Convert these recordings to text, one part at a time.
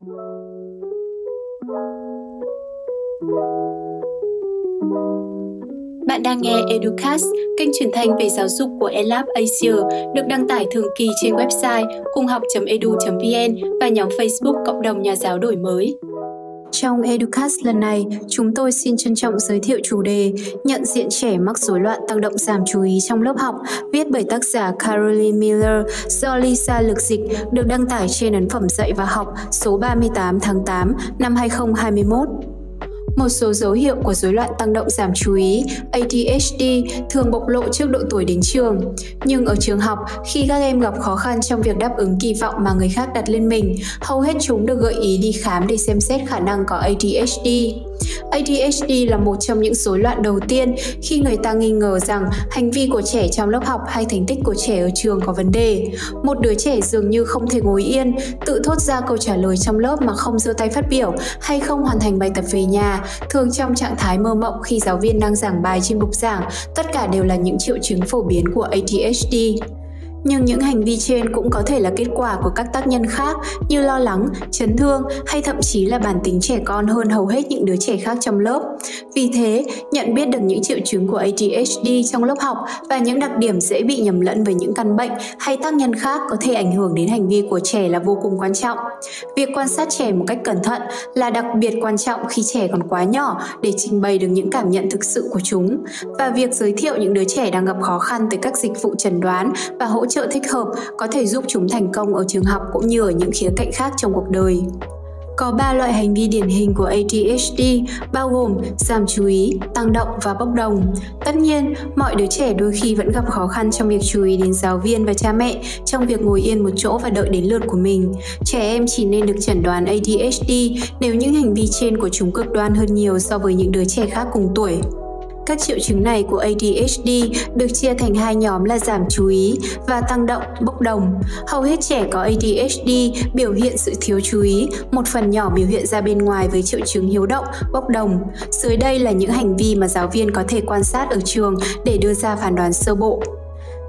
Bạn đang nghe Educast, kênh truyền thanh về giáo dục của ELAB Asia, được đăng tải thường kỳ trên website cunghoc.edu.vn và nhóm Facebook Cộng đồng Nhà giáo đổi mới. Trong Educast lần này, chúng tôi xin trân trọng giới thiệu chủ đề Nhận diện trẻ mắc rối loạn tăng động giảm chú ý trong lớp học, viết bởi tác giả Caroline Miller do Lisa Lực Dịch, được đăng tải trên ấn phẩm dạy và học số 38 tháng 8 năm 2021. Một số dấu hiệu của rối loạn tăng động giảm chú ý ADHD thường bộc lộ trước độ tuổi đến trường. Nhưng ở trường học, khi các em gặp khó khăn trong việc đáp ứng kỳ vọng mà người khác đặt lên mình, hầu hết chúng được gợi ý đi khám để xem xét khả năng có ADHD. ADHD là một trong những rối loạn đầu tiên khi người ta nghi ngờ rằng hành vi của trẻ trong lớp học hay thành tích của trẻ ở trường có vấn đề. Một đứa trẻ dường như không thể ngồi yên, tự thốt ra câu trả lời trong lớp mà không giơ tay phát biểu hay không hoàn thành bài tập về nhà, thường trong trạng thái mơ mộng khi giáo viên đang giảng bài trên bục giảng, tất cả đều là những triệu chứng phổ biến của ADHD. Nhưng những hành vi trên cũng có thể là kết quả của các tác nhân khác như lo lắng, chấn thương hay thậm chí là bản tính trẻ con hơn hầu hết những đứa trẻ khác trong lớp. Vì thế, nhận biết được những triệu chứng của ADHD trong lớp học và những đặc điểm dễ bị nhầm lẫn với những căn bệnh hay tác nhân khác có thể ảnh hưởng đến hành vi của trẻ là vô cùng quan trọng. Việc quan sát trẻ một cách cẩn thận là đặc biệt quan trọng khi trẻ còn quá nhỏ để trình bày được những cảm nhận thực sự của chúng và việc giới thiệu những đứa trẻ đang gặp khó khăn tới các dịch vụ chẩn đoán và hỗ trợ thích hợp có thể giúp chúng thành công ở trường học cũng như ở những khía cạnh khác trong cuộc đời. Có 3 loại hành vi điển hình của ADHD bao gồm giảm chú ý, tăng động và bốc đồng. Tất nhiên, mọi đứa trẻ đôi khi vẫn gặp khó khăn trong việc chú ý đến giáo viên và cha mẹ trong việc ngồi yên một chỗ và đợi đến lượt của mình. Trẻ em chỉ nên được chẩn đoán ADHD nếu những hành vi trên của chúng cực đoan hơn nhiều so với những đứa trẻ khác cùng tuổi. Các triệu chứng này của ADHD được chia thành hai nhóm là giảm chú ý và tăng động, bốc đồng. Hầu hết trẻ có ADHD biểu hiện sự thiếu chú ý, một phần nhỏ biểu hiện ra bên ngoài với triệu chứng hiếu động, bốc đồng. Dưới đây là những hành vi mà giáo viên có thể quan sát ở trường để đưa ra phán đoán sơ bộ.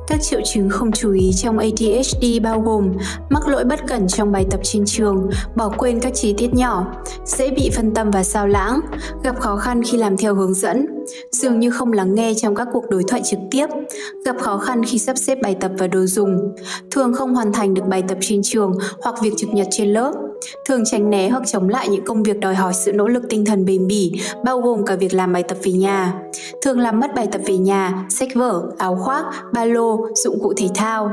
Các triệu chứng không chú ý trong ADHD bao gồm mắc lỗi bất cẩn trong bài tập trên trường, bỏ quên các chi tiết nhỏ, dễ bị phân tâm và sao lãng, gặp khó khăn khi làm theo hướng dẫn, dường như không lắng nghe trong các cuộc đối thoại trực tiếp, gặp khó khăn khi sắp xếp bài tập và đồ dùng, thường không hoàn thành được bài tập trên trường hoặc việc trực nhật trên lớp, thường tránh né hoặc chống lại những công việc đòi hỏi sự nỗ lực tinh thần bền bỉ, bao gồm cả việc làm bài tập về nhà. Thường làm mất bài tập về nhà, sách vở, áo khoác, ba lô, dụng cụ thể thao.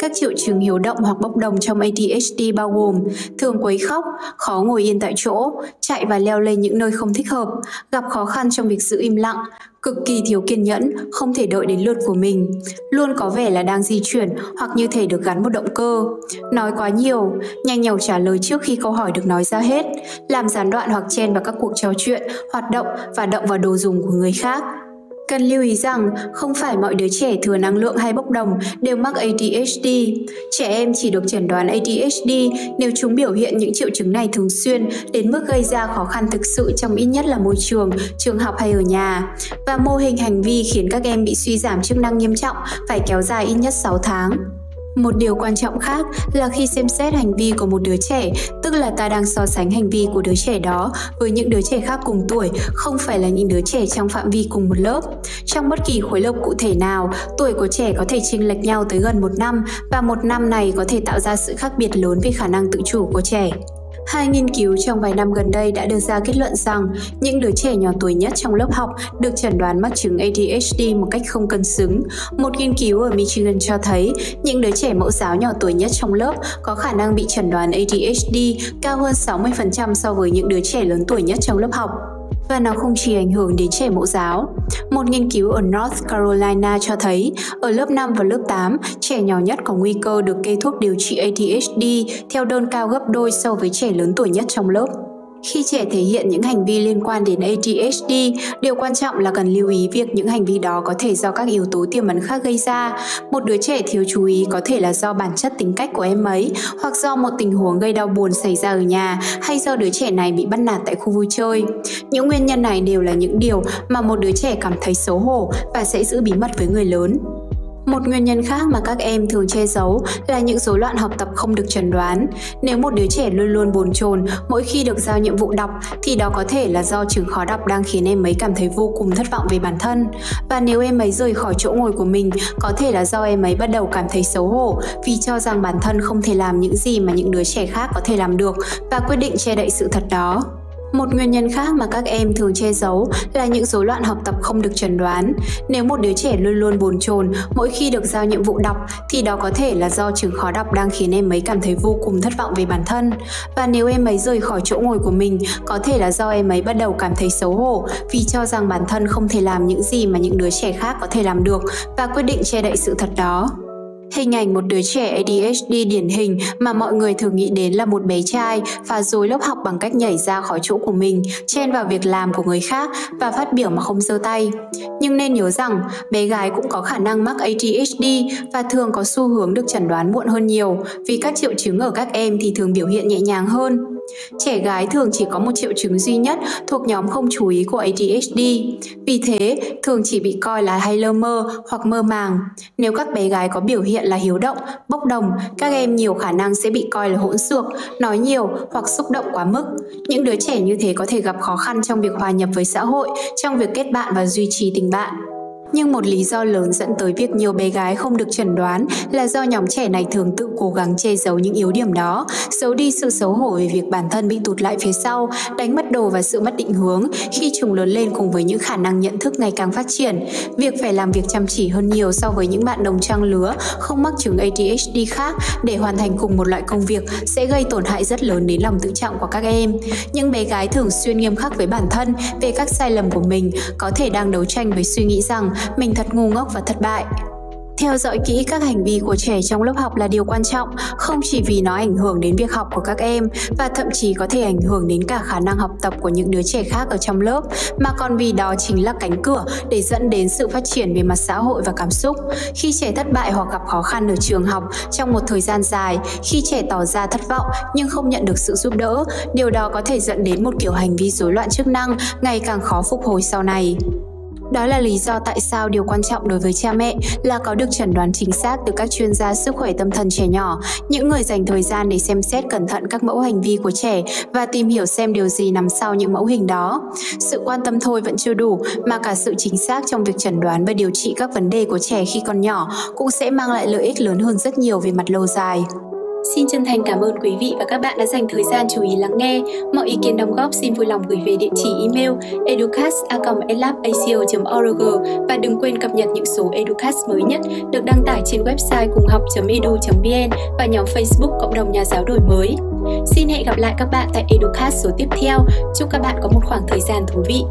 Các triệu chứng hiếu động hoặc bốc đồng trong ADHD bao gồm thường quấy khóc, khó ngồi yên tại chỗ, chạy và leo lên những nơi không thích hợp, gặp khó khăn trong việc giữ im lặng, cực kỳ thiếu kiên nhẫn, không thể đợi đến lượt của mình, luôn có vẻ là đang di chuyển hoặc như thể được gắn một động cơ, nói quá nhiều, nhanh nhảu trả lời trước khi câu hỏi được nói ra hết, làm gián đoạn hoặc chen vào các cuộc trò chuyện, hoạt động và động vào đồ dùng của người khác, Cần lưu ý rằng không phải mọi đứa trẻ thừa năng lượng hay bốc đồng đều mắc ADHD. Trẻ em chỉ được chẩn đoán ADHD nếu chúng biểu hiện những triệu chứng này thường xuyên đến mức gây ra khó khăn thực sự trong ít nhất là môi trường, trường học hay ở nhà. Và mô hình hành vi khiến các em bị suy giảm chức năng nghiêm trọng phải kéo dài ít nhất 6 tháng. Một điều quan trọng khác là khi xem xét hành vi của một đứa trẻ, tức là ta đang so sánh hành vi của đứa trẻ đó với những đứa trẻ khác cùng tuổi, không phải là những đứa trẻ trong phạm vi cùng một lớp. Trong bất kỳ khối lớp cụ thể nào, tuổi của trẻ có thể chênh lệch nhau tới gần một năm và một năm này có thể tạo ra sự khác biệt lớn về khả năng tự chủ của trẻ. Hai nghiên cứu trong vài năm gần đây đã đưa ra kết luận rằng những đứa trẻ nhỏ tuổi nhất trong lớp học được chẩn đoán mắc chứng ADHD một cách không cân xứng. Một nghiên cứu ở Michigan cho thấy những đứa trẻ mẫu giáo nhỏ tuổi nhất trong lớp có khả năng bị chẩn đoán ADHD cao hơn 60% so với những đứa trẻ lớn tuổi nhất trong lớp học và nó không chỉ ảnh hưởng đến trẻ mẫu giáo. Một nghiên cứu ở North Carolina cho thấy ở lớp 5 và lớp 8, trẻ nhỏ nhất có nguy cơ được kê thuốc điều trị ADHD theo đơn cao gấp đôi so với trẻ lớn tuổi nhất trong lớp. Khi trẻ thể hiện những hành vi liên quan đến ADHD, điều quan trọng là cần lưu ý việc những hành vi đó có thể do các yếu tố tiềm ẩn khác gây ra. Một đứa trẻ thiếu chú ý có thể là do bản chất tính cách của em ấy, hoặc do một tình huống gây đau buồn xảy ra ở nhà, hay do đứa trẻ này bị bắt nạt tại khu vui chơi. Những nguyên nhân này đều là những điều mà một đứa trẻ cảm thấy xấu hổ và sẽ giữ bí mật với người lớn. Một nguyên nhân khác mà các em thường che giấu là những rối loạn học tập không được chẩn đoán. Nếu một đứa trẻ luôn luôn bồn chồn mỗi khi được giao nhiệm vụ đọc thì đó có thể là do chứng khó đọc đang khiến em ấy cảm thấy vô cùng thất vọng về bản thân. Và nếu em ấy rời khỏi chỗ ngồi của mình, có thể là do em ấy bắt đầu cảm thấy xấu hổ vì cho rằng bản thân không thể làm những gì mà những đứa trẻ khác có thể làm được và quyết định che đậy sự thật đó. Một nguyên nhân khác mà các em thường che giấu là những rối loạn học tập không được chẩn đoán. Nếu một đứa trẻ luôn luôn bồn chồn mỗi khi được giao nhiệm vụ đọc thì đó có thể là do chứng khó đọc đang khiến em ấy cảm thấy vô cùng thất vọng về bản thân. Và nếu em ấy rời khỏi chỗ ngồi của mình, có thể là do em ấy bắt đầu cảm thấy xấu hổ vì cho rằng bản thân không thể làm những gì mà những đứa trẻ khác có thể làm được và quyết định che đậy sự thật đó. Hình ảnh một đứa trẻ ADHD điển hình mà mọi người thường nghĩ đến là một bé trai phá rối lớp học bằng cách nhảy ra khỏi chỗ của mình, chen vào việc làm của người khác và phát biểu mà không giơ tay. Nhưng nên nhớ rằng, bé gái cũng có khả năng mắc ADHD và thường có xu hướng được chẩn đoán muộn hơn nhiều vì các triệu chứng ở các em thì thường biểu hiện nhẹ nhàng hơn. Trẻ gái thường chỉ có một triệu chứng duy nhất thuộc nhóm không chú ý của ADHD. Vì thế, thường chỉ bị coi là hay lơ mơ hoặc mơ màng. Nếu các bé gái có biểu hiện là hiếu động, bốc đồng, các em nhiều khả năng sẽ bị coi là hỗn xược, nói nhiều hoặc xúc động quá mức. Những đứa trẻ như thế có thể gặp khó khăn trong việc hòa nhập với xã hội, trong việc kết bạn và duy trì tình bạn. Nhưng một lý do lớn dẫn tới việc nhiều bé gái không được chẩn đoán là do nhóm trẻ này thường tự cố gắng che giấu những yếu điểm đó, giấu đi sự xấu hổ về việc bản thân bị tụt lại phía sau, đánh mất đồ và sự mất định hướng khi chúng lớn lên cùng với những khả năng nhận thức ngày càng phát triển. Việc phải làm việc chăm chỉ hơn nhiều so với những bạn đồng trang lứa không mắc chứng ADHD khác để hoàn thành cùng một loại công việc sẽ gây tổn hại rất lớn đến lòng tự trọng của các em. Những bé gái thường xuyên nghiêm khắc với bản thân về các sai lầm của mình có thể đang đấu tranh với suy nghĩ rằng mình thật ngu ngốc và thất bại theo dõi kỹ các hành vi của trẻ trong lớp học là điều quan trọng, không chỉ vì nó ảnh hưởng đến việc học của các em và thậm chí có thể ảnh hưởng đến cả khả năng học tập của những đứa trẻ khác ở trong lớp, mà còn vì đó chính là cánh cửa để dẫn đến sự phát triển về mặt xã hội và cảm xúc. Khi trẻ thất bại hoặc gặp khó khăn ở trường học trong một thời gian dài, khi trẻ tỏ ra thất vọng nhưng không nhận được sự giúp đỡ, điều đó có thể dẫn đến một kiểu hành vi rối loạn chức năng ngày càng khó phục hồi sau này. Đó là lý do tại sao điều quan trọng đối với cha mẹ là có được chẩn đoán chính xác từ các chuyên gia sức khỏe tâm thần trẻ nhỏ, những người dành thời gian để xem xét cẩn thận các mẫu hành vi của trẻ và tìm hiểu xem điều gì nằm sau những mẫu hình đó. Sự quan tâm thôi vẫn chưa đủ, mà cả sự chính xác trong việc chẩn đoán và điều trị các vấn đề của trẻ khi còn nhỏ cũng sẽ mang lại lợi ích lớn hơn rất nhiều về mặt lâu dài. Xin chân thành cảm ơn quý vị và các bạn đã dành thời gian chú ý lắng nghe. Mọi ý kiến đóng góp xin vui lòng gửi về địa chỉ email educast.elabasio.org và đừng quên cập nhật những số Educast mới nhất được đăng tải trên website cùng học.edu.vn và nhóm Facebook Cộng đồng Nhà giáo đổi mới. Xin hẹn gặp lại các bạn tại Educast số tiếp theo. Chúc các bạn có một khoảng thời gian thú vị.